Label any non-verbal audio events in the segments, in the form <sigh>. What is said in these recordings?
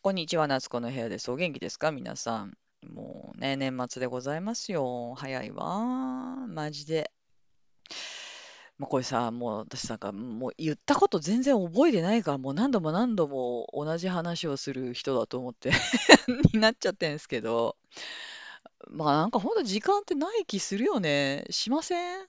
こんにちは、夏子の部屋です。お元気ですか？皆さん。もうね、年末でございますよ。早いわ。マジで。もうこれさ、もう私なんか、もう言ったこと全然覚えてないから、もう何度も何度も同じ話をする人だと思って <laughs> になっちゃってんですけど、まあなんかほんと時間ってない気するよね。しません？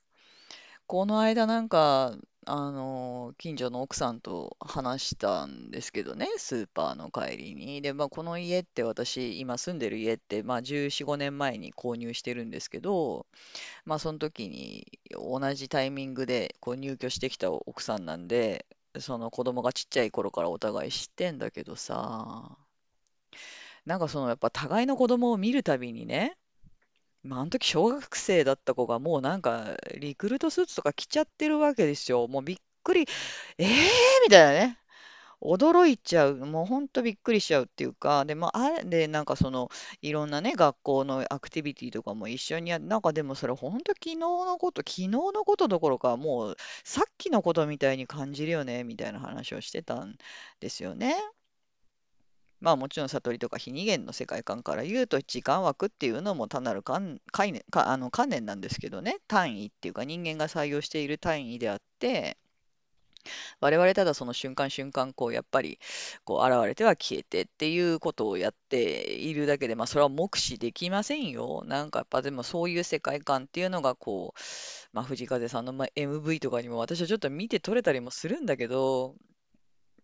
この間なんか、あの、近所の奥さんと話したんですけどね、スーパーの帰りに。で、まあ、この家って私、今住んでる家って、まあ、14、5年前に購入してるんですけど、まあ、その時に同じタイミングでこう入居してきた奥さんなんで、その子供がちっちゃい頃からお互い知ってんだけどさ、なんかそのやっぱ互いの子供を見るたびにね、まあ、あの時小学生だった子がもうなんかリクルートスーツとか着ちゃってるわけですよ。もうびっくり、えー？みたいなね。驚いちゃう。もうほんとびっくりしちゃうっていうか、で、まあ、あれ？で、なんかその、いろんなね、学校のアクティビティとかも一緒にや、なんかでもそれほんと昨日のこと、昨日のことどころか、もうさっきのことみたいに感じるよね、みたいな話をしてたんですよね。まあもちろん悟りとか非二元の世界観から言うと時間枠っていうのも単なる観念あの観念なんですけどね。単位っていうか人間が採用している単位であって我々ただその瞬間瞬間こうやっぱりこう現れては消えてっていうことをやっているだけでまあそれは目視できませんよ。なんかやっぱでもそういう世界観っていうのがこうまあ藤風さんの MV とかにも私はちょっと見て取れたりもするんだけど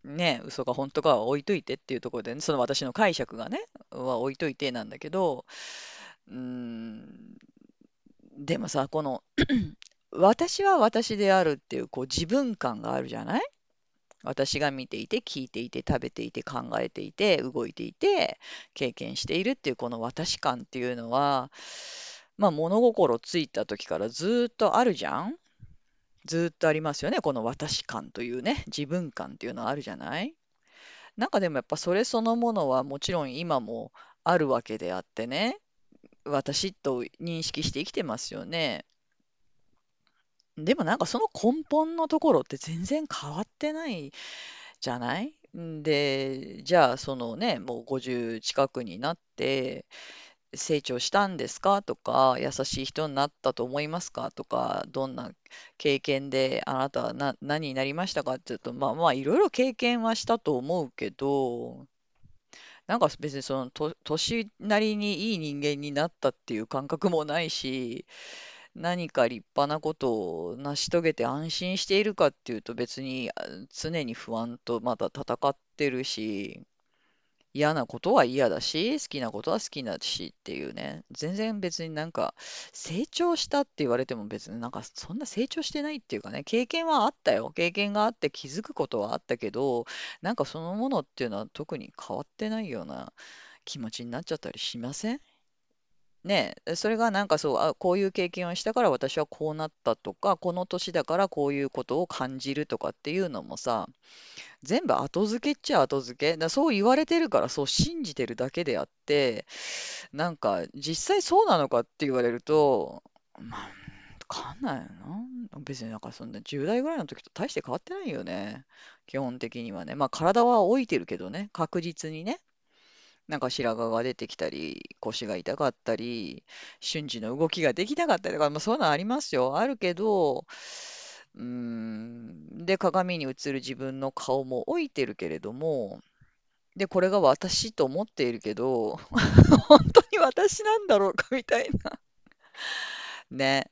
ね、嘘か本当かは置いといてっていうところでね、その私の解釈がね、は置いといてなんだけど、うん、でもさ、この <clears throat> 私は私であるっていうこう自分感があるじゃない？私が見ていて、聞いていて、食べていて、考えていて、動いていて、経験しているっていうこの私感っていうのは、まあ物心ついた時からずっとあるじゃん？ずっとありますよね。この私感というね、自分感っていうのはあるじゃない？なんかでもやっぱそれそのものはもちろん今もあるわけであってね、私と認識して生きてますよね。でもなんかその根本のところって全然変わってないじゃない？で、じゃあそのね、もう50近くになって成長したんですか？とか、優しい人になったと思いますか？とか、どんな経験であなたはな何になりましたか？って言うと、まあまあいろいろ経験はしたと思うけど、なんか別にそのと年なりにいい人間になったっていう感覚もないし、何か立派なことを成し遂げて安心しているかっていうと別に常に不安とまだ戦ってるし、嫌なことは嫌だし、好きなことは好きだしっていうね、全然別になんか成長したって言われても別になんかそんな成長してないっていうかね、経験はあったよ。経験があって気づくことはあったけど、なんかそのものっていうのは特に変わってないような気持ちになっちゃったりしません？ね、それがなんかそう、あ、こういう経験をしたから私はこうなったとか、この年だからこういうことを感じるとかっていうのもさ、全部後付けっちゃ後付け。だそう言われてるからそう信じてるだけであって、なんか実際そうなのかって言われると、まあ、変わんないよな。別になんかそんな10代ぐらいの時と大して変わってないよね。基本的にはね。まあ体は老いてるけどね、確実にね。なんか白髪が出てきたり、腰が痛かったり、瞬時の動きができなかったりとか、まあ、そういうのありますよ。あるけど、うん、で、鏡に映る自分の顔も老いてるけれども、で、これが私と思っているけど、<laughs> 本当に私なんだろうかみたいな。ね。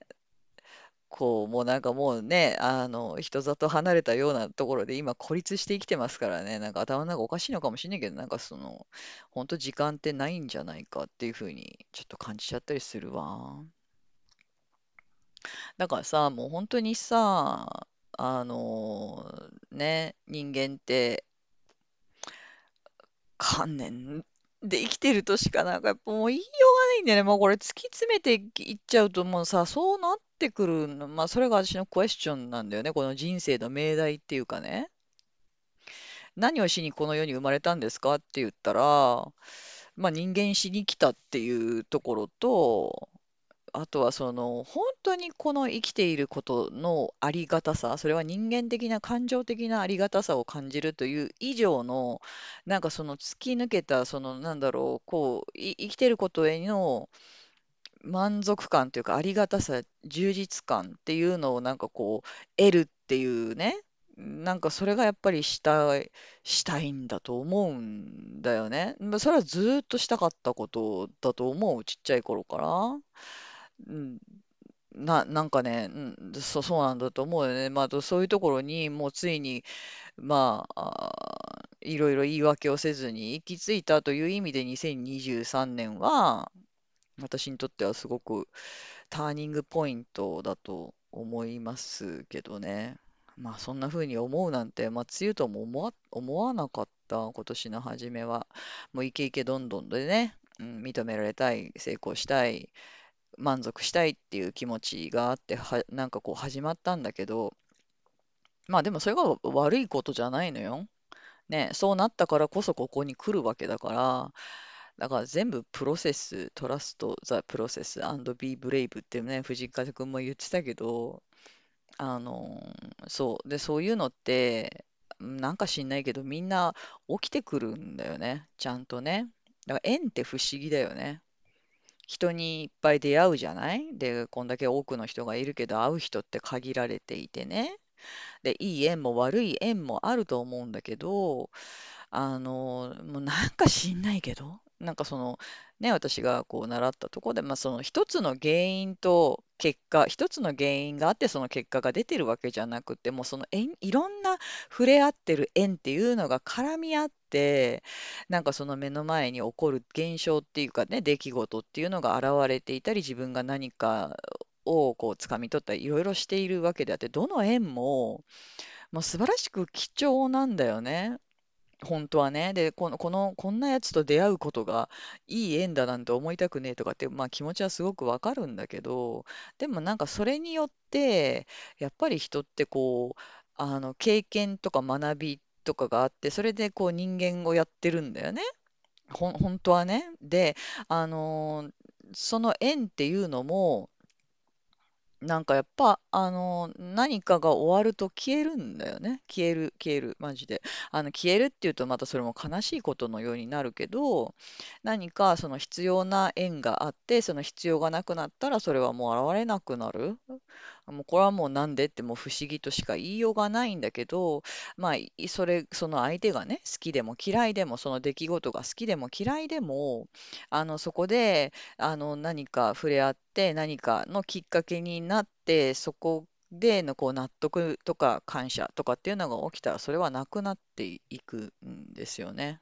こう、もうなんかもうね、あの、人里離れたようなところで今孤立して生きてますからね、なんか頭の中おかしいのかもしれないけど、なんかその、本当時間ってないんじゃないかっていうふうにちょっと感じちゃったりするわ。だからさ、もう本当にさ、あのね、人間って観念で生きてるとしかなんかやっぱもう言いようがないんだよね。もうこれ突き詰めていっちゃうともうさ、そうなってくるの。まあそれが私のクエスチョンなんだよね。この人生の命題っていうかね。何をしにこの世に生まれたんですかって言ったら、まあ人間しに来たっていうところと、あとはその、本当にこの生きていることのありがたさ、それは人間的な感情的なありがたさを感じるという以上の、なんかその突き抜けた、そのなんだろう、こう、い生きてることへの満足感というか、ありがたさ、充実感っていうのをなんかこう、得るっていうね、なんかそれがやっぱりしたい、したいんだと思うんだよね。まあそれはずっとしたかったことだと思う、ちっちゃい頃から。うん、な、なんかね、うん、そ、そうなんだと思うよね。まあ、そういうところにもうついに、まあ、あいろいろ言い訳をせずに行き着いたという意味で2023年は、私にとってはすごくターニングポイントだと思いますけどね。まあそんな風に思うなんて、まあ梅雨とも思わ、思わなかった今年の初めは。もうイケイケどんどんでね、うん、認められたい、成功したい、満足したいっていう気持ちがあって、は、なんかこう始まったんだけど、まあでもそれが悪いことじゃないのよ。ね、そうなったからこそここに来るわけだから、だから全部プロセス、トラスト、ザ・プロセス、アンド・ビー・ブレイブってね、藤井風くんも言ってたけど、あの、そう。で、そういうのって、なんか知んないけど、みんな起きてくるんだよね。ちゃんとね。だから縁って不思議だよね。人にいっぱい出会うじゃない？で、こんだけ多くの人がいるけど、会う人って限られていてね。で、いい縁も悪い縁もあると思うんだけど、あの、もうなんか知んないけど、なんかその、ね、私がこう習ったところで、まあ、その一つの原因と結果、一つの原因があってその結果が出てるわけじゃなくて、もうその縁、いろんな触れ合ってる縁っていうのが絡み合って、なんかその目の前に起こる現象っていうかね、出来事っていうのが現れていたり、自分が何かをこう掴み取ったり、いろいろしているわけであって、どの縁も、もう素晴らしく貴重なんだよね。本当はね。で、この、この、こんなやつと出会うことがいい縁だなんて思いたくねえとかって、まあ気持ちはすごくわかるんだけど、でもなんかそれによって、やっぱり人ってこう、あの、経験とか学びとかがあって、それでこう人間をやってるんだよね。ほん、本当はね。で、あのその縁っていうのも、なんかやっぱ、あの、何かが終わると消えるんだよね。消える、消える、マジで。あの、消えるっていうとまたそれも悲しいことのようになるけど、何かその必要な縁があって、その必要がなくなったらそれはもう現れなくなる。もうこれはもうなんで？ってもう不思議としか言いようがないんだけど、まあ、それ、その相手がね、好きでも嫌いでも、その出来事が好きでも嫌いでも、あの、そこで、あの、何か触れ合って、何かのきっかけになって、そこでのこう納得とか感謝とかっていうのが起きたら、それはなくなっていくんですよね。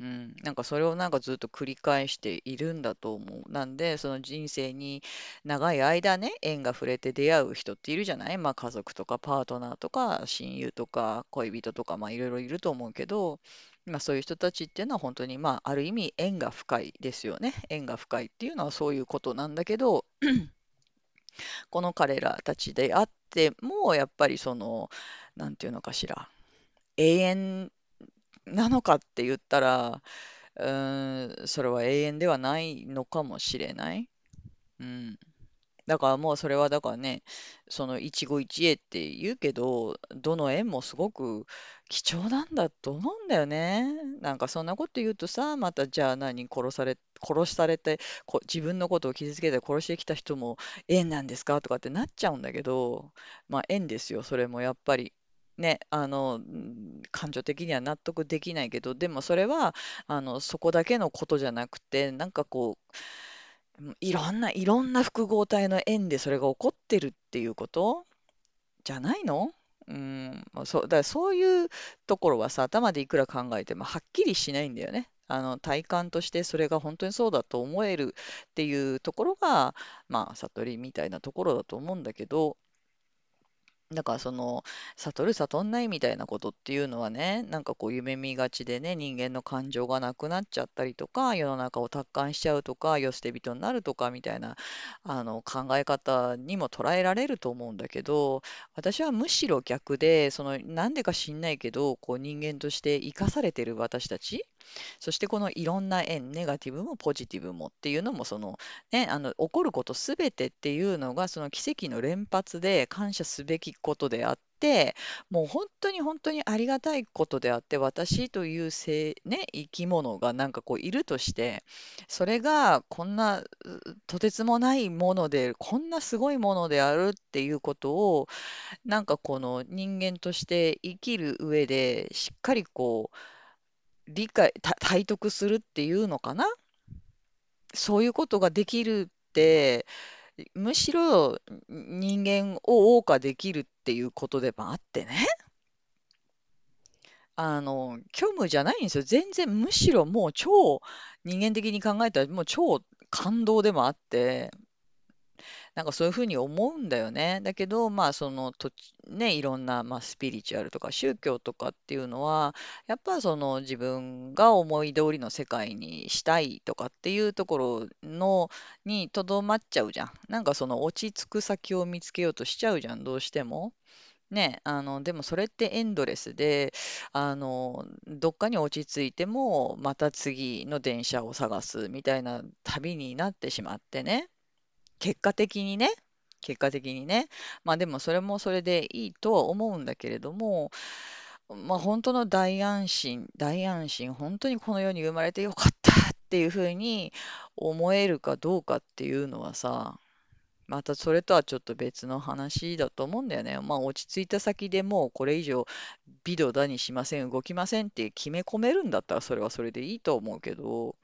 うん、なんかそれをなんかずっと繰り返しているんだと思う。なんで、その人生に長い間ね、縁が触れて出会う人っているじゃないまあ家族とかパートナーとか親友とか恋人とかまあいろいろいると思うけど、まあそういう人たちっていうのは本当にまあある意味縁が深いですよね。縁が深いっていうのはそういうことなんだけど、この彼らたちであってもやっぱりその、なんていうのかしら、永遠なのかって言ったら、うん、それは永遠ではないのかもしれない。うん。だからもうそれはだからね、その一期一会って言うけど、どの縁もすごく貴重なんだと思うんだよね。なんかそんなこと言うとさ、またじゃあ何殺され、殺されて、こ、自分のことを傷つけて殺してきた人も縁なんですかとかってなっちゃうんだけど、まあ縁ですよ、それもやっぱり。ね、あの、感情的には納得できないけど、でもそれは、あの、そこだけのことじゃなくて、なんかこう、いろんな、いろんな複合体の円でそれが起こってるっていうことじゃないの？うん、そう、だからそういうところはさ、頭でいくら考えてもはっきりしないんだよね。あの、体感としてそれが本当にそうだと思えるっていうところが、まあ、悟りみたいなところだと思うんだけど、だからその悟る悟んないみたいなことっていうのはねなんかこう夢見がちでね人間の感情がなくなっちゃったりとか世の中を達観しちゃうとか世捨て人になるとかみたいなあの考え方にも捉えられると思うんだけど私はむしろ逆でそのなんでか知んないけどこう人間として生かされてる私たちそしてこのいろんな縁、ネガティブもポジティブもっていうのも、そのね、あの起こることすべてっていうのが、その奇跡の連発で感謝すべきことであって、もう本当に本当にありがたいことであって、私という生、ね、生き物がなんかこういるとして、それがこんなとてつもないもので、こんなすごいものであるっていうことを、なんかこの人間として生きる上でしっかりこう理解、体得するっていうのかな？そういうことができるって、むしろ人間を謳歌できるっていうことでもあってね、あの、虚無じゃないんですよ。全然、むしろもう超人間的に考えたらもう超感動でもあって、なんかそういうふうに思うんだよね。だけど、まあ、その土地、ね、いろんな、まあ、スピリチュアルとか宗教とかっていうのは、やっぱその自分が思い通りの世界にしたいとかっていうところのにとどまっちゃうじゃん。なんかその落ち着く先を見つけようとしちゃうじゃん、どうしても。ね、あの、でもそれってエンドレスで、あの、どっかに落ち着いても、また次の電車を探すみたいな旅になってしまってね。結果的にね、結果的にね、まあでもそれもそれでいいとは思うんだけれども、まあ本当の大安心、大安心、本当にこの世に生まれてよかったっていうふうに思えるかどうかっていうのはさ、またそれとはちょっと別の話だと思うんだよね。まあ落ち着いた先でもうこれ以上微動だにしません、動きませんって決め込めるんだったらそれはそれでいいと思うけど、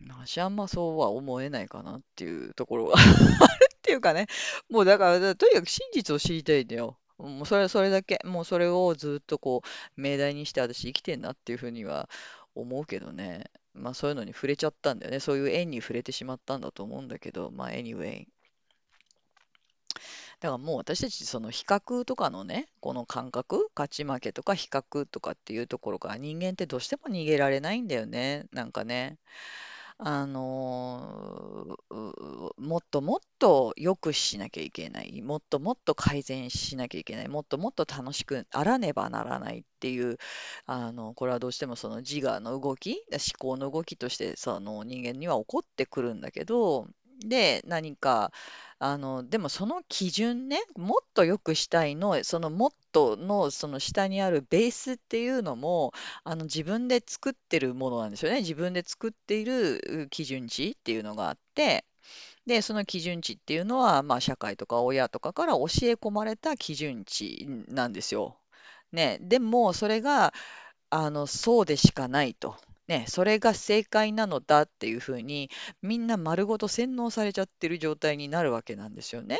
私あんまそうは思えないかなっていうところが <laughs> っていうかね、もうだから、とにかく真実を知りたいんだよ。もうそれ、それだけ、もうそれをずっとこう、命題にして私生きてんなっていうふうには思うけどね。まあそういうのに触れちゃったんだよね。そういう縁に触れてしまったんだと思うんだけど、まあ anyway。だからもう私たちその比較とかのね、この感覚、勝ち負けとか比較とかっていうところから人間ってどうしても逃げられないんだよね。なんかね。あのもっともっと良くしなきゃいけない、もっともっと改善しなきゃいけない、もっともっと楽しくあらねばならないっていう、あの、これはどうしてもその自我の動き、思考の動きとしてその人間には起こってくるんだけど、で、何か、あの、でもその基準ね、もっと良くしたいの、そのもっとのその下にあるベースっていうのも、あの自分で作ってるものなんですよね。自分で作っている基準値っていうのがあって、で、その基準値っていうのは、まあ、社会とか親とかから教え込まれた基準値なんですよ。ね、でも、それが、あの、そうでしかないと。ね、それが正解なのだっていうふうに、みんな丸ごと洗脳されちゃってる状態になるわけなんですよね。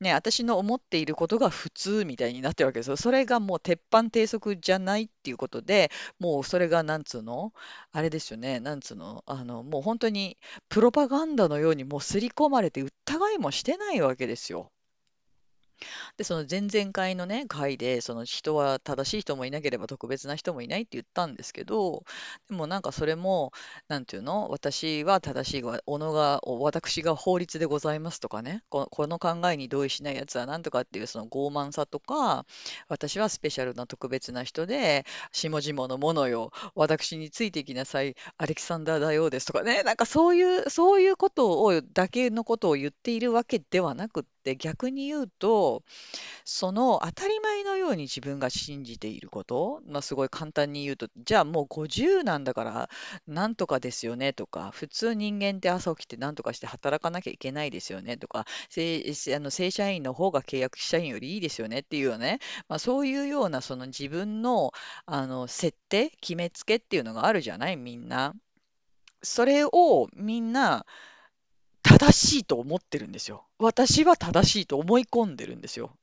ね、私の思っていることが普通みたいになってるわけですよ。それがもう鉄板低速じゃないっていうことで、もうそれがなんつうの？あれですよね、なんつうの？あの、もう本当にプロパガンダのようにもう刷り込まれて疑いもしてないわけですよ。で、その前々回のね、回で、その人は正しい人もいなければ特別な人もいないって言ったんですけど、でもなんかそれも、なんていうの私は正しいが、己が、私が法律でございますとかね、ここの考えに同意しないやつは何とかっていうその傲慢さとか、私はスペシャルな特別な人で、下々のものよ、私についていきなさい、アレキサンダー大王ですとかね、なんかそういう、そういうことを、だけのことを言っているわけではなくって、逆に言うと、その当たり前のように自分が信じていること、まあ、すごい簡単に言うと、じゃあもう50なんだからなんとかですよねとか、普通人間って朝起きてなんとかして働かなきゃいけないですよねとか、正あの正社員の方が契約社員よりいいですよねっていうよね、まあ、そういうようなその自分の、あの設定、決めつけっていうのがあるじゃない、みんな。それをみんな正しいと思ってるんですよ。私は正しいと思い込んでるんですよ。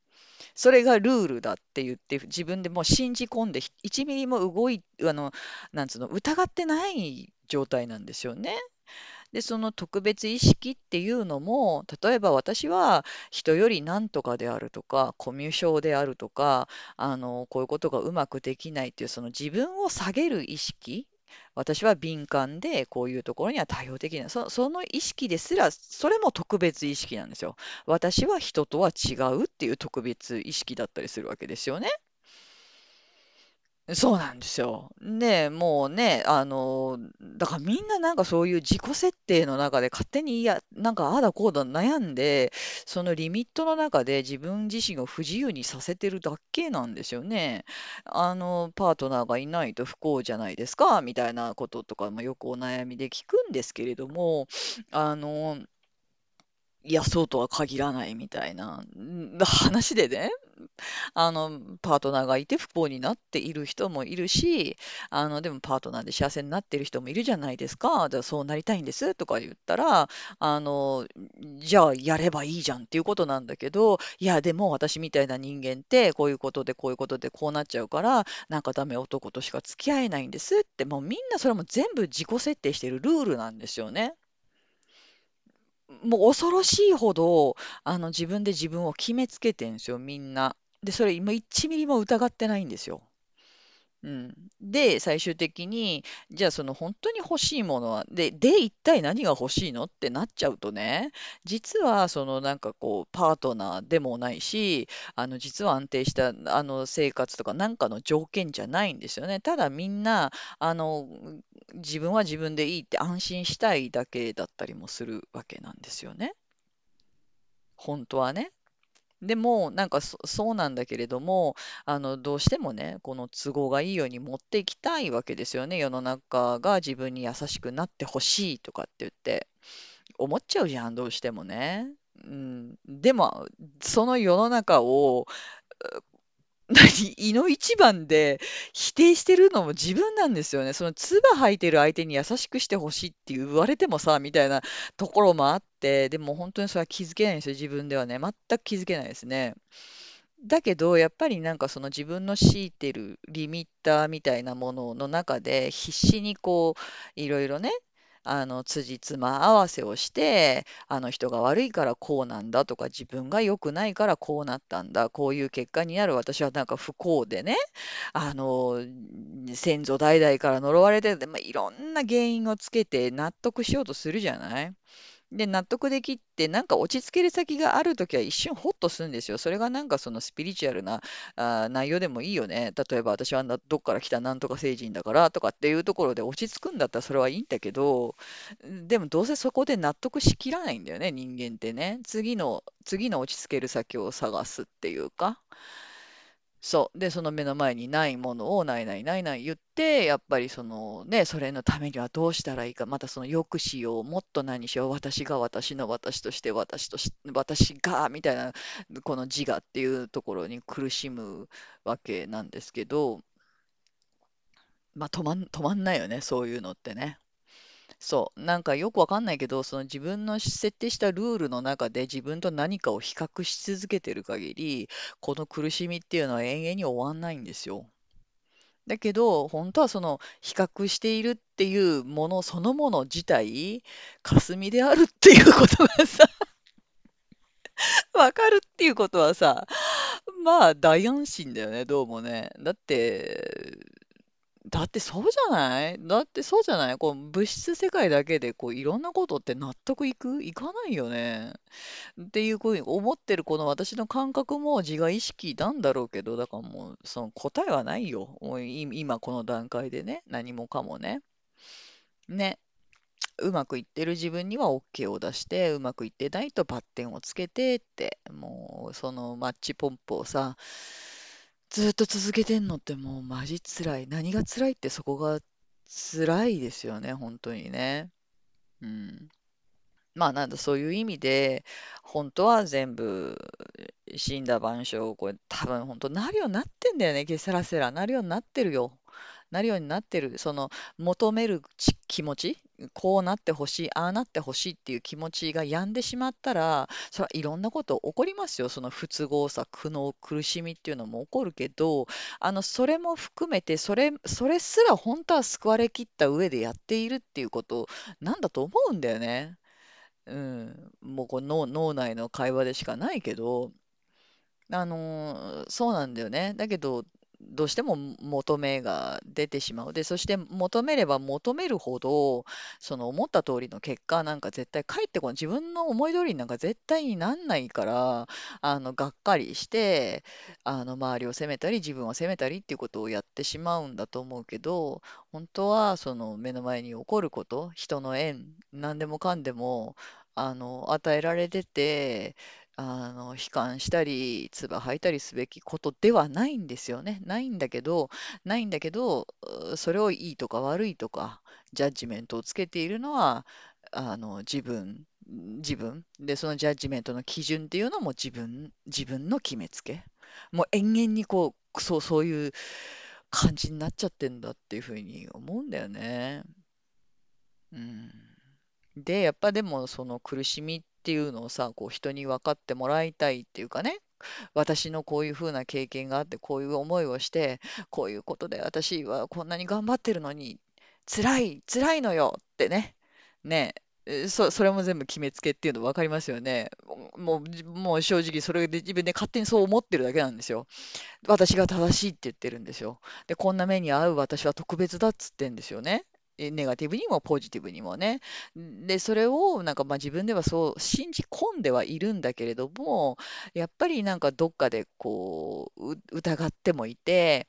それがルールだって言って自分でもう信じ込んで1ミリも動いあのなんつうの疑ってない状態なんですよね。で、その特別意識っていうのも、例えば私は人よりなんとかであるとか、コミュ障であるとか、あの、こういうことがうまくできないっていう、その自分を下げる意識、私は敏感で、こういうところには対応できない。そ、の意識ですら、それも特別意識なんですよ。私は人とは違うっていう特別意識だったりするわけですよね。そうなんですよ。で、もうね、あの、だからみんななんかそういう自己設定の中で勝手に、いや、なんかああだこうだ悩んで、そのリミットの中で自分自身を不自由にさせてるだけなんですよね。あの、パートナーがいないと不幸じゃないですか、みたいなこととかもよくお悩みで聞くんですけれども、あの、いや、そうとは限らないみたいな話でね、あの、パートナーがいて不幸になっている人もいるし、あの、でもパートナーで幸せになっている人もいるじゃないですか。じゃあそうなりたいんですとか言ったら、あの、じゃあやればいいじゃんっていうことなんだけど、いや、でも私みたいな人間ってこういうことでこういうことでこうなっちゃうから、なんかダメ男としか付き合えないんですって、もうみんなそれも全部自己設定してるルールなんですよね。もう恐ろしいほど、あの、自分で自分を決めつけてんですよ、みんな。で、それ今1ミリも疑ってないんですよ。うん。で、最終的に、じゃあその本当に欲しいものは、で、で、一体何が欲しいのってなっちゃうとね、実はそのなんかこう、パートナーでもないし、あの、実は安定したあの生活とかなんかの条件じゃないんですよね。ただみんな、あの、自分は自分でいいって安心したいだけだったりもするわけなんですよね。本当はね。でも、なんかそ、そうなんだけれども、あの、どうしてもね、この都合がいいように持っていきたいわけですよね。世の中が自分に優しくなってほしいとかって言って、思っちゃうじゃん、どうしてもね。うん、でも、その世の中を、何、<laughs> いの一番で否定してるのも自分なんですよね。その唾吐いてる相手に優しくしてほしいって言われてもさ、みたいなところもあって、でも本当にそれは気づけないんですよ、自分ではね。全く気づけないですね。だけど、やっぱりなんかその自分の強いてるリミッターみたいなものの中で必死にこういろいろね、あの辻褄合わせをして、あの人が悪いからこうなんだとか、自分が良くないからこうなったんだ、こういう結果になる私はなんか不幸でね、あの先祖代々から呪われてて、まあ、いろんな原因をつけて納得しようとするじゃない？で、納得できって、なんか落ち着ける先があるときは一瞬ホッとするんですよ。それがなんかそのスピリチュアルなあ内容でもいいよね。例えば私はどっから来たなんとか星人だからとかっていうところで落ち着くんだったらそれはいいんだけど、でもどうせそこで納得しきらないんだよね、人間ってね。次の、次の落ち着ける先を探すっていうか。そう。で、その目の前にないものをないないないない言って、やっぱりそのね、それのためにはどうしたらいいか、またその良くしよう、もっと何しよう、私が私の私として私とし、私が、みたいな、この自我っていうところに苦しむわけなんですけど、まあ止まん、止まんないよね、そういうのってね。そう、なんかよくわかんないけど、その自分の設定したルールの中で自分と何かを比較し続けてる限り、この苦しみっていうのは永遠に終わんないんですよ。だけど、本当はその比較しているっていうものそのもの自体、霞であるっていうことがさ、わかるっていうことはさ、まあ大安心だよね、どうもね。だって、だってそうじゃない？だってそうじゃない？こう物質世界だけでこういろんなことって納得いく？いかないよね。っていうふうに思ってるこの私の感覚も自我意識なんだろうけど、だからもうその答えはないよ。もう今この段階でね、何もかもね。ね。うまくいってる自分には OK を出して、うまくいってないとバッテンをつけてって、もうそのマッチポンプをさ、ずっと続けてんのってもうマジ辛い。何が辛いってそこが辛いですよね、本当にね。うん。まあなんだ、そういう意味で、本当は全部死んだ万象、これ多分本当なるようになってんだよね、ゲセラセラ。なるようになってるよ。なるようになってる。その求めるち気持ち、こうなってほしい、ああなってほしいっていう気持ちが病んでしまったら、それはいろんなこと起こりますよ。その不都合さ、苦悩、苦しみっていうのも起こるけど、あの、それも含めて、それ、それすら本当は救われきった上でやっているっていうことなんだと思うんだよね。うん。もうこの脳内の会話でしかないけど、あのそうなんだよね。だけど、どうしても求めが出てしまう。で、そして求めれば求めるほど、その思った通りの結果なんか絶対返ってこない。自分の思い通りになんか絶対になんないから、あの、がっかりして、あの、周りを責めたり、自分を責めたりっていうことをやってしまうんだと思うけど、本当はその目の前に起こること、人の縁、何でもかんでも、あの、与えられてて、あの、悲観したり、唾吐いたりすべきことではないんですよね。ないんだけど、ないんだけど、それをいいとか悪いとか、ジャッジメントをつけているのは、あの、自分、自分。で、そのジャッジメントの基準っていうのも自分、自分の決めつけ。もう延々にこう、そう、そういう感じになっちゃってんだっていうふうに思うんだよね。うん。で、やっぱでもその苦しみっていうのをさ、こう人に分かってもらいたいっていうかね、私のこういう風な経験があって、こういう思いをして、こういうことで私はこんなに頑張ってるのに、辛い、辛いのよってね。ねえ、そ、それも全部決めつけっていうの分かりますよね。もう、もう正直それで自分で勝手にそう思ってるだけなんですよ。私が正しいって言ってるんですよ。で、こんな目に遭う私は特別だっつってんですよね。えネガティブにもポジティブにもね。で、それをなんかまあ自分ではそう信じ込んではいるんだけれども、やっぱりなんかどっかでこう、う疑ってもいて、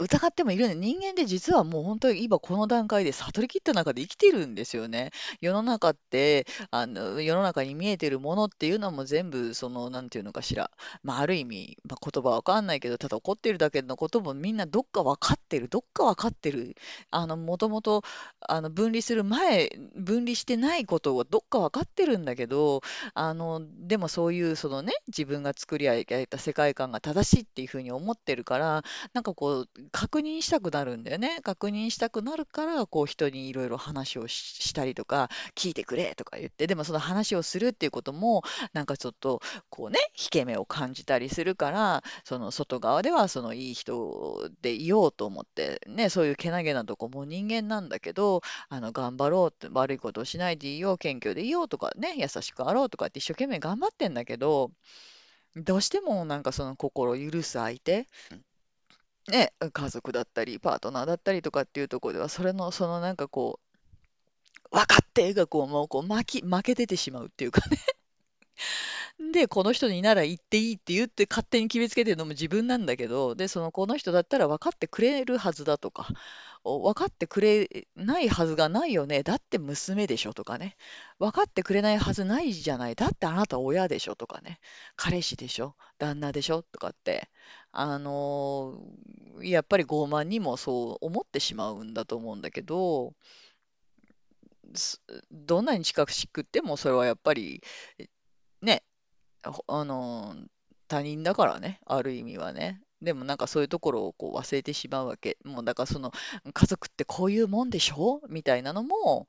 疑ってもいるね。人間で実はもう本当に今この段階で悟り切った中で生きてるんですよね。世の中って、あの、世の中に見えてるものっていうのも全部、その、なんていうのかしら。まあ、ある意味、まあ、言葉わかんないけど、ただ怒ってるだけのこともみんなどっかわかってる。どっかわかってる。あの、もともと、あの、分離する前、分離してないことはどっかわかってるんだけど、あの、でもそういう、そのね、自分が作り上げた世界観が正しいっていうふうに思ってるから、なんかこう、確認したくなるんだよね。確認したくなるから、こう人にいろいろ話をししたりとか、聞いてくれとか言って、でもその話をするっていうことも、なんかちょっとこうね、引け目を感じたりするから、その外側ではそのいい人でいようと思って、ね、そういうけなげなとこも人間なんだけど、あの頑張ろうって、悪いことをしないでいいよ、謙虚でいいよとかね、優しくあろうとかって一生懸命頑張ってんだけど、どうしてもなんかその心を許す相手、ね、家族だったり、パートナーだったりとかっていうところでは、それの、そのなんかこう、分かってがこう、もうこう、負け、負け出てしまうっていうかね。で、この人になら言っていいって言って勝手に決めつけてるのも自分なんだけど、で、そのこの人だったら分かってくれるはずだとか、分かってくれないはずがないよね。だって娘でしょとかね。分かってくれないはずないじゃない。だってあなた親でしょとかね。彼氏でしょ旦那でしょとかって。あのーやっぱり傲慢にもそう思ってしまうんだと思うんだけど、どんなに近くしくってもそれはやっぱり、あの他人だからね、ある意味はね。でもなんかそういうところをこう忘れてしまうわけ。もうだからその家族ってこういうもんでしょ？みたいなのも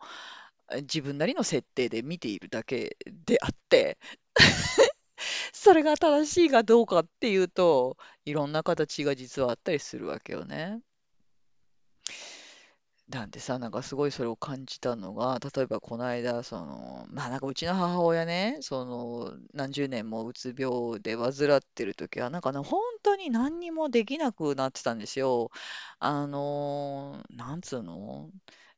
自分なりの設定で見ているだけであって、<laughs> それが正しいかどうかっていうと、いろんな形が実はあったりするわけよね。なんでさ、なんかすごいそれを感じたのが、例えばこの間、その、まあなんかうちの母親ね、その何十年もうつ病で患ってる時は、なんかね、本当に何にもできなくなってたんですよ。あのなんつうの？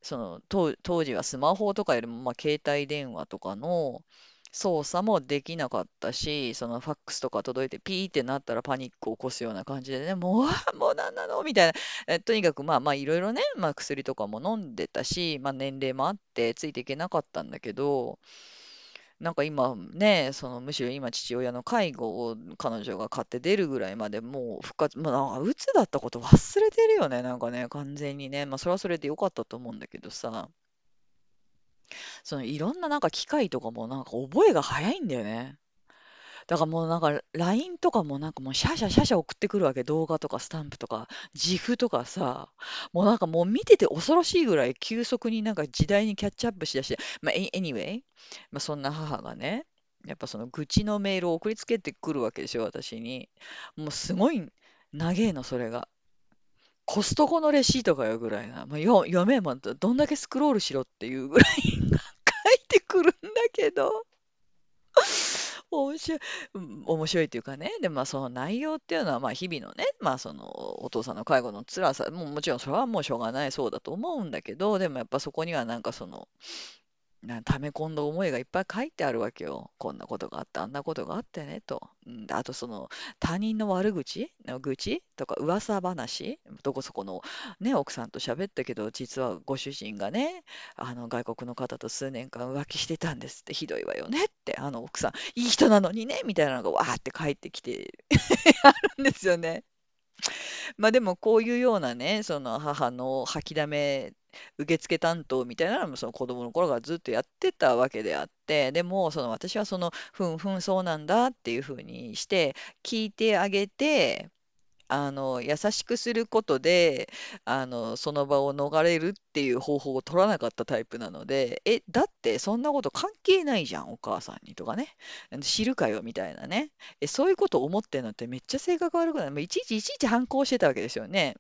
その当、当時はスマホとかよりも、まあ、携帯電話とかの操作もできなかったし、そのファックスとか届いてピーってなったらパニックを起こすような感じでね、<laughs> もう、もうなんなの？みたいな。えとにかくまあまあいろいろね、まあ薬とかも飲んでたし、まあ年齢もあってついていけなかったんだけど、なんか今ね、そのむしろ今父親の介護を彼女が買って出るぐらいまでもう復活、まあなんか鬱だったこと忘れてるよね、なんかね、完全にね。まあそれはそれでよかったと思うんだけどさ、そのいろんななんか機械とかもなんか覚えが早いんだよね。だからもうなんか LINE とかもなんかもうシャシャシャシャ送ってくるわけ。動画とかスタンプとか、自負とかさ、もうなんかもう見てて恐ろしいぐらい急速になんか時代にキャッチアップしだして、まあ、anyway、まあ、そんな母がね、やっぱその愚痴のメールを送りつけてくるわけですよ、私に。もうすごい長えの、それが。コストコのレシートかよぐらいな。まあ、読めばどんだけスクロールしろっていうぐらいくるんだけど。面白い、面白いっていうかね、でまあその内容っていうのはまあ日々のね、まあそのお父さんの介護の辛さ、ももちろんそれはもうしょうがないそうだと思うんだけど、でもやっぱそこにはなんかそのな溜め込んだ思いがいっぱい書いてあるわけよ。こんなことがあって、あんなことがあってね、と。うん、あと、その、他人の悪口の愚痴とか、噂話どこそこの、ね、奥さんと喋ったけど、実はご主人がね、あの、外国の方と数年間浮気してたんですって、ひどいわよねって、あの奥さん、いい人なのにね、みたいなのがわーって帰ってきて <laughs> あるんですよね。まあでもこういうようなね、その母の吐きだめ受付担当みたいなのもその子供の頃からずっとやってたわけであって、でもその私はそのふんふんそうなんだっていうふうにして聞いてあげて、あの優しくすることであのその場を逃れるっていう方法を取らなかったタイプなので、え、だってそんなこと関係ないじゃん、お母さんにとかね、知るかよみたいなね、え、そういうこと思ってんのってめっちゃ性格悪くない、もういちいちいちいち反抗してたわけですよね。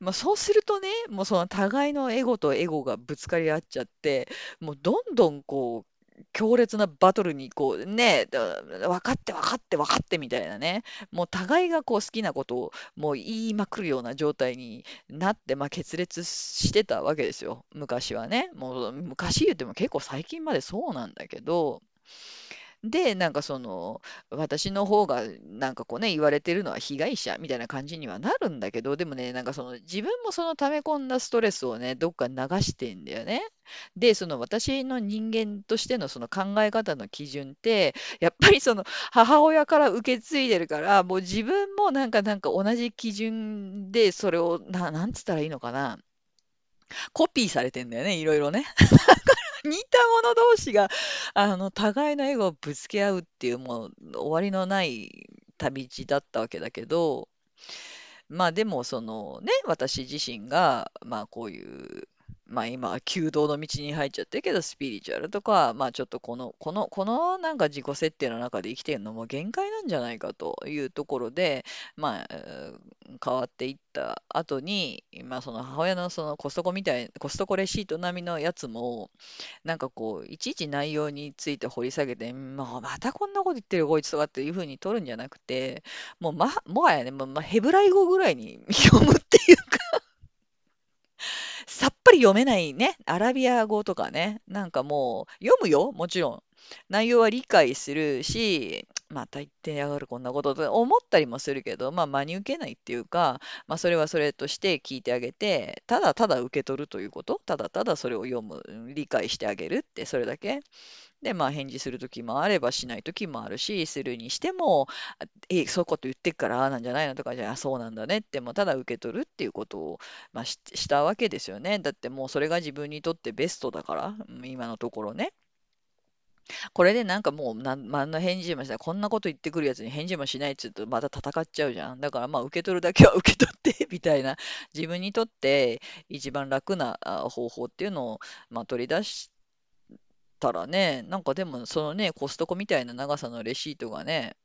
まあ、そうするとね、もうその互いのエゴとエゴがぶつかり合っちゃって、もうどんどんこう、強烈なバトルにこうね、分かって分かって分かってみたいなね、もう互いがこう好きなことをもう言いまくるような状態になって、まあ、決裂してたわけですよ、昔はね。もう昔言っても結構最近までそうなんだけど、で、なんかその、私の方がなんかこうね、言われてるのは被害者みたいな感じにはなるんだけど、でもね、なんかその自分もその溜め込んだストレスをね、どっか流してんだよね。で、その私の人間としてのその考え方の基準って、やっぱりその母親から受け継いでるから、もう自分もなんかなんか同じ基準でそれを、な、なんつったらいいのかな。コピーされてんだよね、いろいろね。<laughs> 似た者同士が、あの、互いのエゴをぶつけ合うっていう、もう終わりのない旅路だったわけだけど、まあでも、そのね、私自身が、まあこういうまあ今弓道の道に入っちゃってるけど、スピリチュアルとか、まあちょっとこの、この、このなんか自己設定の中で生きてるのも限界なんじゃないかというところで、まあ、変わっていった後に、まあその母親のそのコストコみたい、コストコレシート並みのやつも、なんかこう、いちいち内容について掘り下げて、もうまたこんなこと言ってるこいつとかっていうふうに取るんじゃなくて、もうま、もはやね、まあ、まあヘブライ語ぐらいに <laughs> 読むっていうさっぱり読めないね、アラビア語とかね、なんかもう、読むよ、もちろん。内容は理解するし、また言ってやがるこんなことと思ったりもするけど、まあ真に受けないっていうか、まあそれはそれとして聞いてあげて、ただただ受け取るということ、ただただそれを読む、理解してあげるって、それだけ。で、まあ返事するときもあればしないときもあるし、するにしても、え、そういうこと言ってっからあなんじゃないのとか、じゃあそうなんだねって、もただ受け取るっていうことを、まあ、し、したわけですよね。だってもうそれが自分にとってベストだから、今のところね。これでなんかもうなん、何の返事もしない、こんなこと言ってくるやつに返事もしないっつうとまた戦っちゃうじゃん。だからまあ受け取るだけは <laughs> 受け取ってみたいな、自分にとって一番楽な方法っていうのを、まあ、取り出したらね、なんかでもそのね、コストコみたいな長さのレシートがね、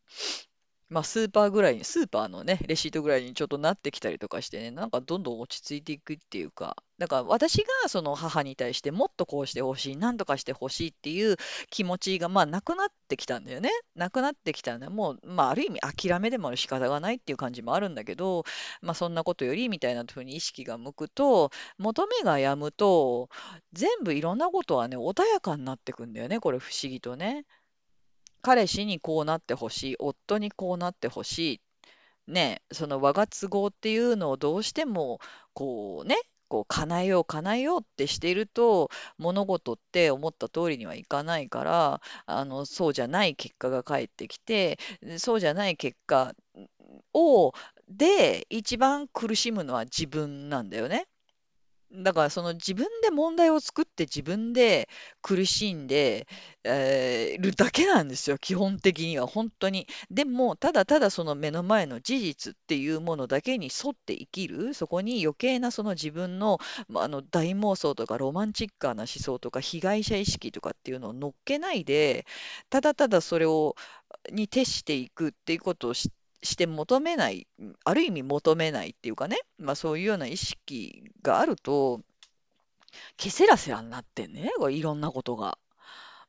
まあ、スーパーぐらいに、スーパーのね、レシートぐらいにちょっとなってきたりとかしてね、なんかどんどん落ち着いていくっていうか、だから私がその母に対してもっとこうしてほしい、なんとかしてほしいっていう気持ちがまあなくなってきたんだよね。なくなってきたんだ。もう、まあある意味諦めでも仕方がないっていう感じもあるんだけど、まあそんなことよりみたいな風に意識が向くと、求めが止むと、全部いろんなことはね、穏やかになってくんだよね、これ不思議とね。彼氏にこうなってほしい、夫にこうなってほしい、ね、その我が都合っていうのをどうしてもこうね、こう叶えよう叶えようってしていると物事って思った通りにはいかないからあのそうじゃない結果が返ってきてそうじゃない結果をで一番苦しむのは自分なんだよね。だからその自分で問題を作って自分で苦しんで、えーるだけなんですよ、基本的には、本当に。でも、ただただその目の前の事実っていうものだけに沿って生きる、そこに余計なその自分の、まあ、あの大妄想とかロマンチックな思想とか被害者意識とかっていうのを乗っけないで、ただただそれをに徹していくっていうことをしして求めない、ある意味求めないっていうかね、まあそういうような意識があると、ケセラセラになってね、いろんなことが。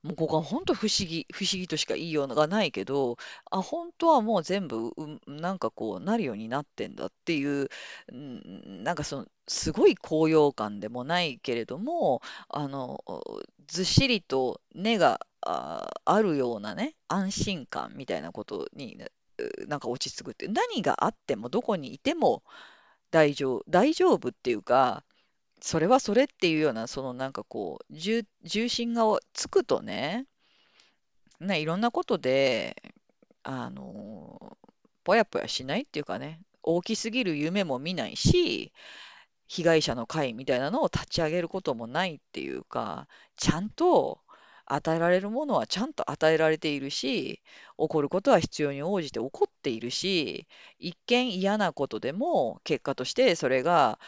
もうここは本当不思議、不思議としか言いようがないけど、あ、本当はもう全部、うなんかこうなるようになってんだっていう、うんなんかその、すごい高揚感でもないけれども、あの、ずっしりと根があ、あるようなね、安心感みたいなことに、なんか落ち着くって、何があってもどこにいても大丈夫、大丈夫っていうか、それはそれっていうような、そのなんかこう、重、重心がつくとね、ね、いろんなことで、あの、ぽやぽやしないっていうかね、大きすぎる夢も見ないし、被害者の会みたいなのを立ち上げることもないっていうか、ちゃんと与えられるものはちゃんと与えられているし、起こることは必要に応じて起こっているし、一見嫌なことでも結果としてそれが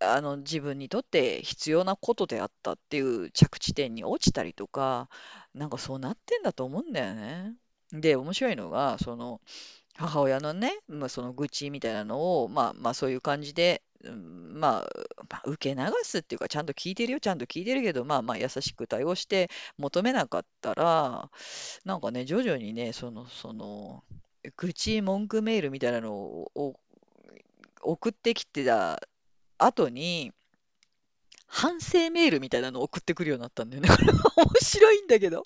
あの自分にとって必要なことであったっていう着地点に落ちたりとか、なんかそうなってんだと思うんだよね。で、面白いのが、その母親のね、まあ、その愚痴みたいなのを、まあ、まあそういう感じで、うんまあ、まあ、受け流すっていうか、ちゃんと聞いてるよ、ちゃんと聞いてるけど、まあまあ優しく対応して求めなかったら、なんかね、徐々にね、その、その、愚痴文句メールみたいなのを送ってきてた後に、反省メールみたいなのを送ってくるようになったんだよね。これは面白いんだけど。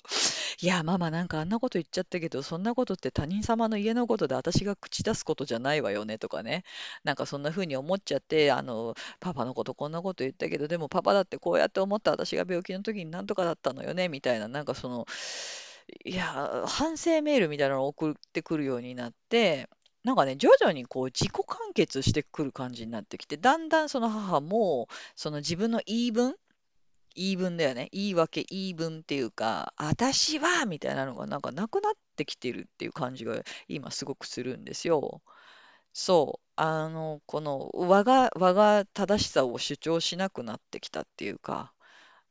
いや、ママなんかあんなこと言っちゃったけど、そんなことって他人様の家のことで私が口出すことじゃないわよねとかね。なんかそんな風に思っちゃって、あの、パパのことこんなこと言ったけど、でもパパだってこうやって思った私が病気の時になんとかだったのよね、みたいな、なんかその、いや、反省メールみたいなのを送ってくるようになって、なんかね、徐々にこう自己完結してくる感じになってきて、だんだんその母も、その自分の言い分、言い分だよね。言い訳、言い分っていうか、私はみたいなのがなんかなくなってきてるっていう感じが今すごくするんですよ。そう。あの、この我が、我が正しさを主張しなくなってきたっていうか、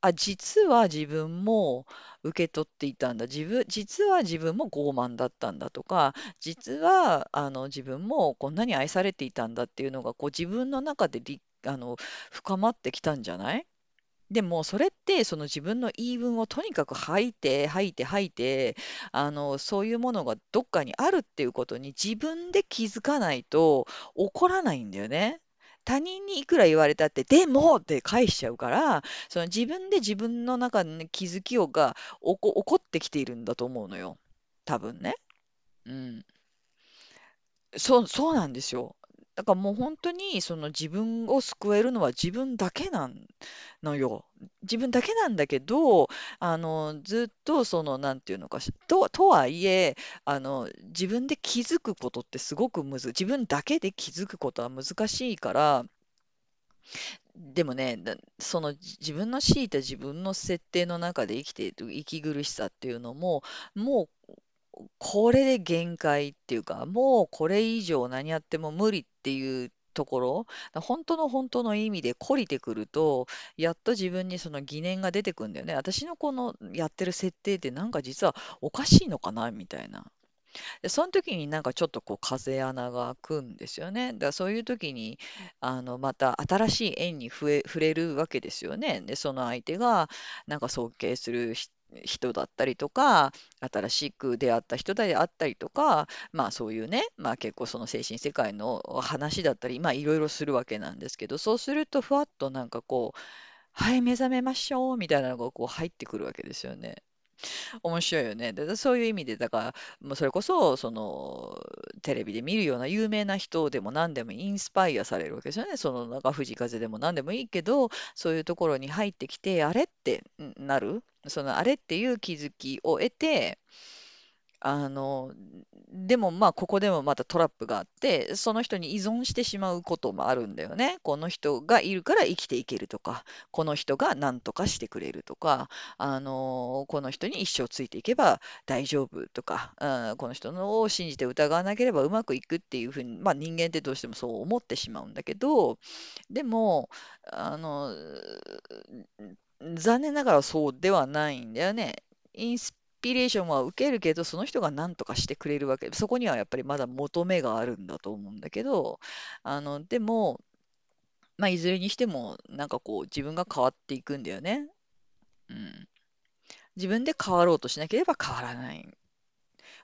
あ、実は自分も受け取っていたんだ。自分、実は自分も傲慢だったんだとか、実はあの自分もこんなに愛されていたんだっていうのがこう自分の中でりあの深まってきたんじゃない？でもそれってその自分の言い分をとにかく吐いて吐いて吐いてあのそういうものがどっかにあるっていうことに自分で気づかないと起こらないんだよね。他人にいくら言われたって、でもって返しちゃうから、その自分で自分の中に気づきをが起こ、起こってきているんだと思うのよ。多分ね。うん。そう、そうなんですよ。だからもう本当にその自分を救えるのは自分だけなんのよ。自分だけなんだけど、あの、ずっとその、なんていうのかし、と、とはいえ、あの、自分で気づくことってすごくむず、自分だけで気づくことは難しいから、でもね、その自分の強いた自分の設定の中で生きている息苦しさっていうのも、もうこれで限界っていうか、もうこれ以上何やっても無理っていうところ、本当の本当の意味で懲りてくると、やっと自分にその疑念が出てくるんだよね。私のこのやってる設定ってなんか実はおかしいのかなみたいな。で、その時になんかちょっとこう風穴が開くんですよね。だからそういう時に、あの、また新しい縁に触れ、るわけですよね。で、その相手がなんか尊敬する人だったりとか、新しく出会った人であったりとか、まあそういうね、まあ結構その精神世界の話だったり、まあいろいろするわけなんですけど、そうするとふわっとなんかこう、はい、目覚めましょうみたいなのがこう入ってくるわけですよね。<laughs> 面白いよね。で、そういう意味で、だから、もうそれこそ、その、テレビで見るような有名な人でも何でもインスパイアされるわけですよね。その、なんか藤風でも何でもいいけど、そういうところに入ってきて、あれってなる、その、あれっていう気づきを得て、あの、でもまあ、ここでもまたトラップがあって、その人に依存してしまうこともあるんだよね。この人がいるから生きていけるとか、この人が何とかしてくれるとか、あの、この人に一生ついていけば大丈夫とか、うん、この人のを信じて疑わなければうまくいくっていうふうに、まあ人間ってどうしてもそう思ってしまうんだけど、でも、あの、残念ながらそうではないんだよね。インスピレーションは受けるけど、その人が何とかしてくれるわけ。そこにはやっぱりまだ求めがあるんだと思うんだけど、あの、でも、まあ、いずれにしても、なんかこう、自分が変わっていくんだよね。うん。自分で変わろうとしなければ変わらない。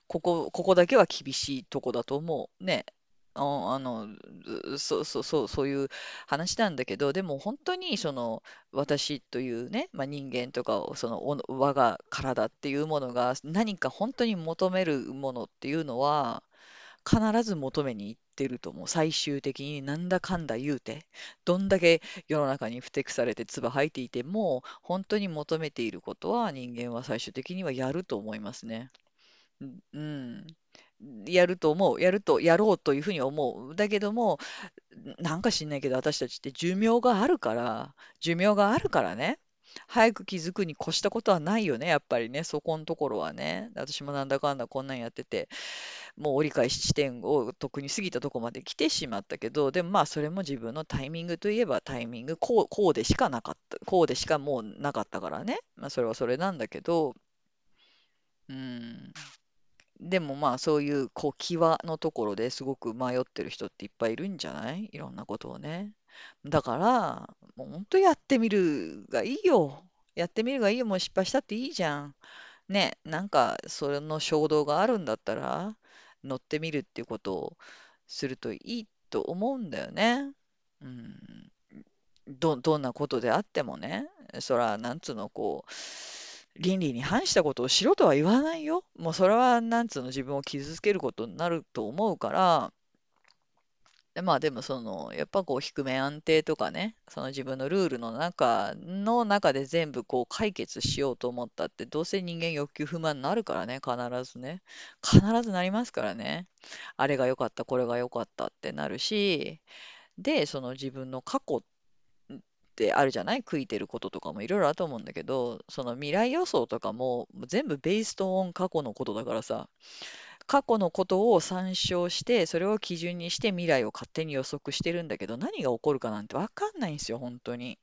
ここ、ここだけは厳しいとこだと思う。ね。あ、あの、そうそうそう、そういう話なんだけど、でも本当にその私というね、まあ、人間とかそのおの我が体っていうものが何か本当に求めるものっていうのは必ず求めに行ってると思う。最終的になんだかんだ言うて、どんだけ世の中にふてくされて唾吐いていても、本当に求めていることは人間は最終的にはやると思いますね。うん。やると思う。やると、やろうというふうに思う。だけども、なんか知んないけど、私たちって寿命があるから、寿命があるからね。早く気づくに越したことはないよね、やっぱりね、そこのところはね。私もなんだかんだこんなんやってて、もう折り返し地点を特に過ぎたとこまで来てしまったけど、でもまあそれも自分のタイミングといえばタイミング、こう、こうでしかなかった、こうでしかもうなかったからね。まあそれはそれなんだけど、うん。でもまあそういうこう際のところですごく迷ってる人っていっぱいいるんじゃない？いろんなことをね。だから、もう本当やってみるがいいよ。やってみるがいいよ。もう失敗したっていいじゃん。ね、なんかそれの衝動があるんだったら乗ってみるっていうことをするといいと思うんだよね。うん。ど、どんなことであってもね。そら、なんつうの、こう。倫理に反したことをしろとは言わないよ。もうそれは、なんつうの、自分を傷つけることになると思うから、でまあでもその、やっぱこう低め安定とかね、その自分のルールの中の中で全部こう解決しようと思ったって、どうせ人間欲求不満になるからね、必ずね。必ずなりますからね。あれが良かった、これが良かったってなるし、で、その自分の過去っってあるじゃない？悔いてることとかもいろいろあると思うんだけど、その未来予想とかも全部ベーストオン過去のことだからさ、過去のことを参照して、それを基準にして未来を勝手に予測してるんだけど、何が起こるかなんて分かんないんですよ、本当に。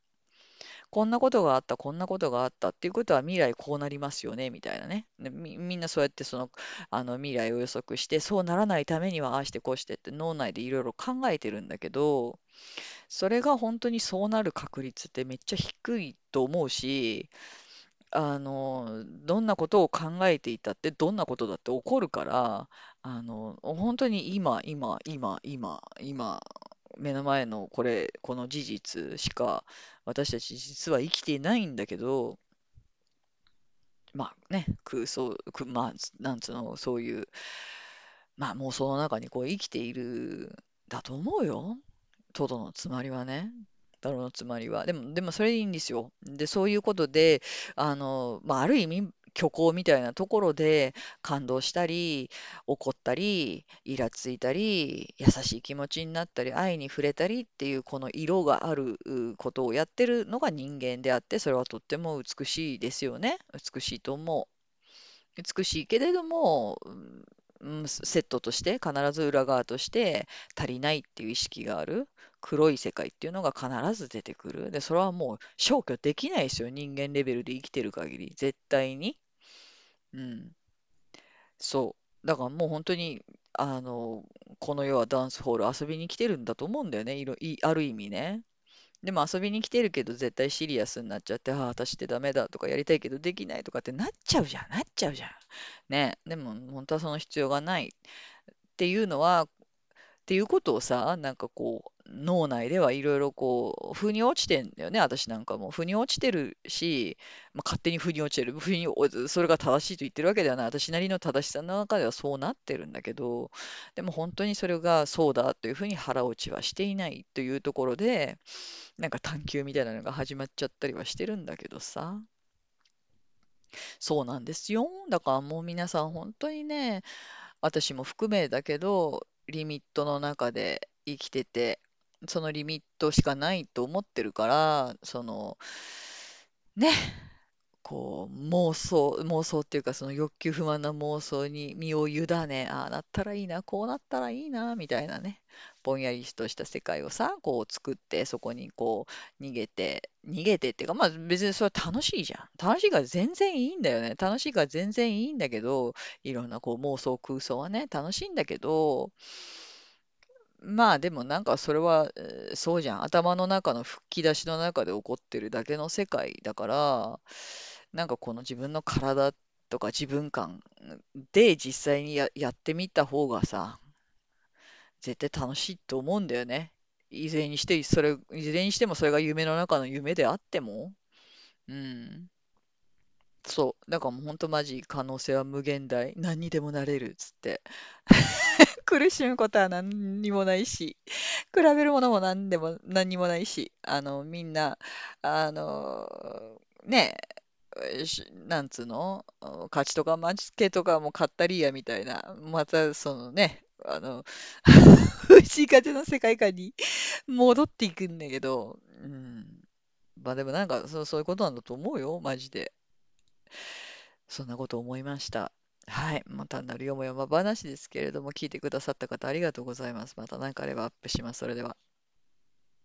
こんなことがあった、こんなことがあったっていうことは未来こうなりますよね、みたいなね。み、みんなそうやってその、あの未来を予測して、そうならないためにはああしてこうしてって脳内でいろいろ考えてるんだけど、それが本当にそうなる確率ってめっちゃ低いと思うし、あの、どんなことを考えていたって、どんなことだって起こるから、あの、本当に今、今、今、今、今、目の前のこれ、この事実しか私たち実は生きていないんだけど、まあね、空想、く、まあ、なんつうの、そういう、まあ妄想の中にこう生きている、だと思うよ。トドのつまりはね。トドのつまりは。でも、でもそれでいいんですよ。で、そういうことで、あの、まあ、ある意味、虚構みたいなところで感動したり、怒ったり、イラついたり、優しい気持ちになったり、愛に触れたりっていうこの色があることをやってるのが人間であって、それはとっても美しいですよね。美しいと思う。美しいけれども、うんセットとして必ず裏側として足りないっていう意識がある黒い世界っていうのが必ず出てくる。で、それはもう消去できないですよ。人間レベルで生きてる限り。絶対に。うん。そう。だからもう本当に、あの、この世はダンスホール遊びに来てるんだと思うんだよね。いろ、い、ある意味ね。でも遊びに来てるけど絶対シリアスになっちゃって、ああ、私ってダメだとかやりたいけどできないとかってなっちゃうじゃん、なっちゃうじゃん。ね。でも本当はその必要がないっていうのは、っていうことをさ、なんかこう、脳内ではいろいろこう、腑に落ちてんだよね、私なんかも。腑に落ちてるし、まあ、勝手に腑に落ちてる。腑に、それが正しいと言ってるわけではない。私なりの正しさの中ではそうなってるんだけど、でも本当にそれがそうだというふうに腹落ちはしていないというところで、なんか探求みたいなのが始まっちゃったりはしてるんだけどさ。そうなんですよ。だからもう皆さん本当にね、私も含めだけど、リミットの中で生きてて、そのリミットしかないと思ってるから、その、ね、こう、妄想、妄想っていうか、その欲求不満な妄想に身を委ね、ああなったらいいな、こうなったらいいな、みたいなね、ぼんやりとした世界をさ、こう作って、そこにこう、逃げて、逃げてっていうか、まあ別にそれは楽しいじゃん。楽しいから全然いいんだよね。楽しいから全然いいんだけど、いろんなこう妄想空想はね、楽しいんだけど、まあでもなんかそれは、えーそうじゃん。頭の中の吹き出しの中で起こってるだけの世界だから、なんかこの自分の体とか自分感で実際にや、やってみた方がさ、絶対楽しいと思うんだよね。いずれにして、それ、いずれにしてもそれが夢の中の夢であっても、うん。そう。だからもうほんとマジ可能性は無限大。何にでもなれるっつって。<laughs> 苦しむことは何にもないし、比べるものも何でも何にもないし、あの、みんな、あの、ねえ、なんつうの、勝ちとか負けとかも勝ったりやみたいな、またそのね、あの、<laughs> 藤井風の世界観に <laughs> 戻っていくんだけど、うん。まあでもなんかそう、そういうことなんだと思うよ、マジで。そんなこと思いました。はい。まあ、単なるよもやま話ですけれども、聞いてくださった方ありがとうございます。また何かあればアップします。それでは。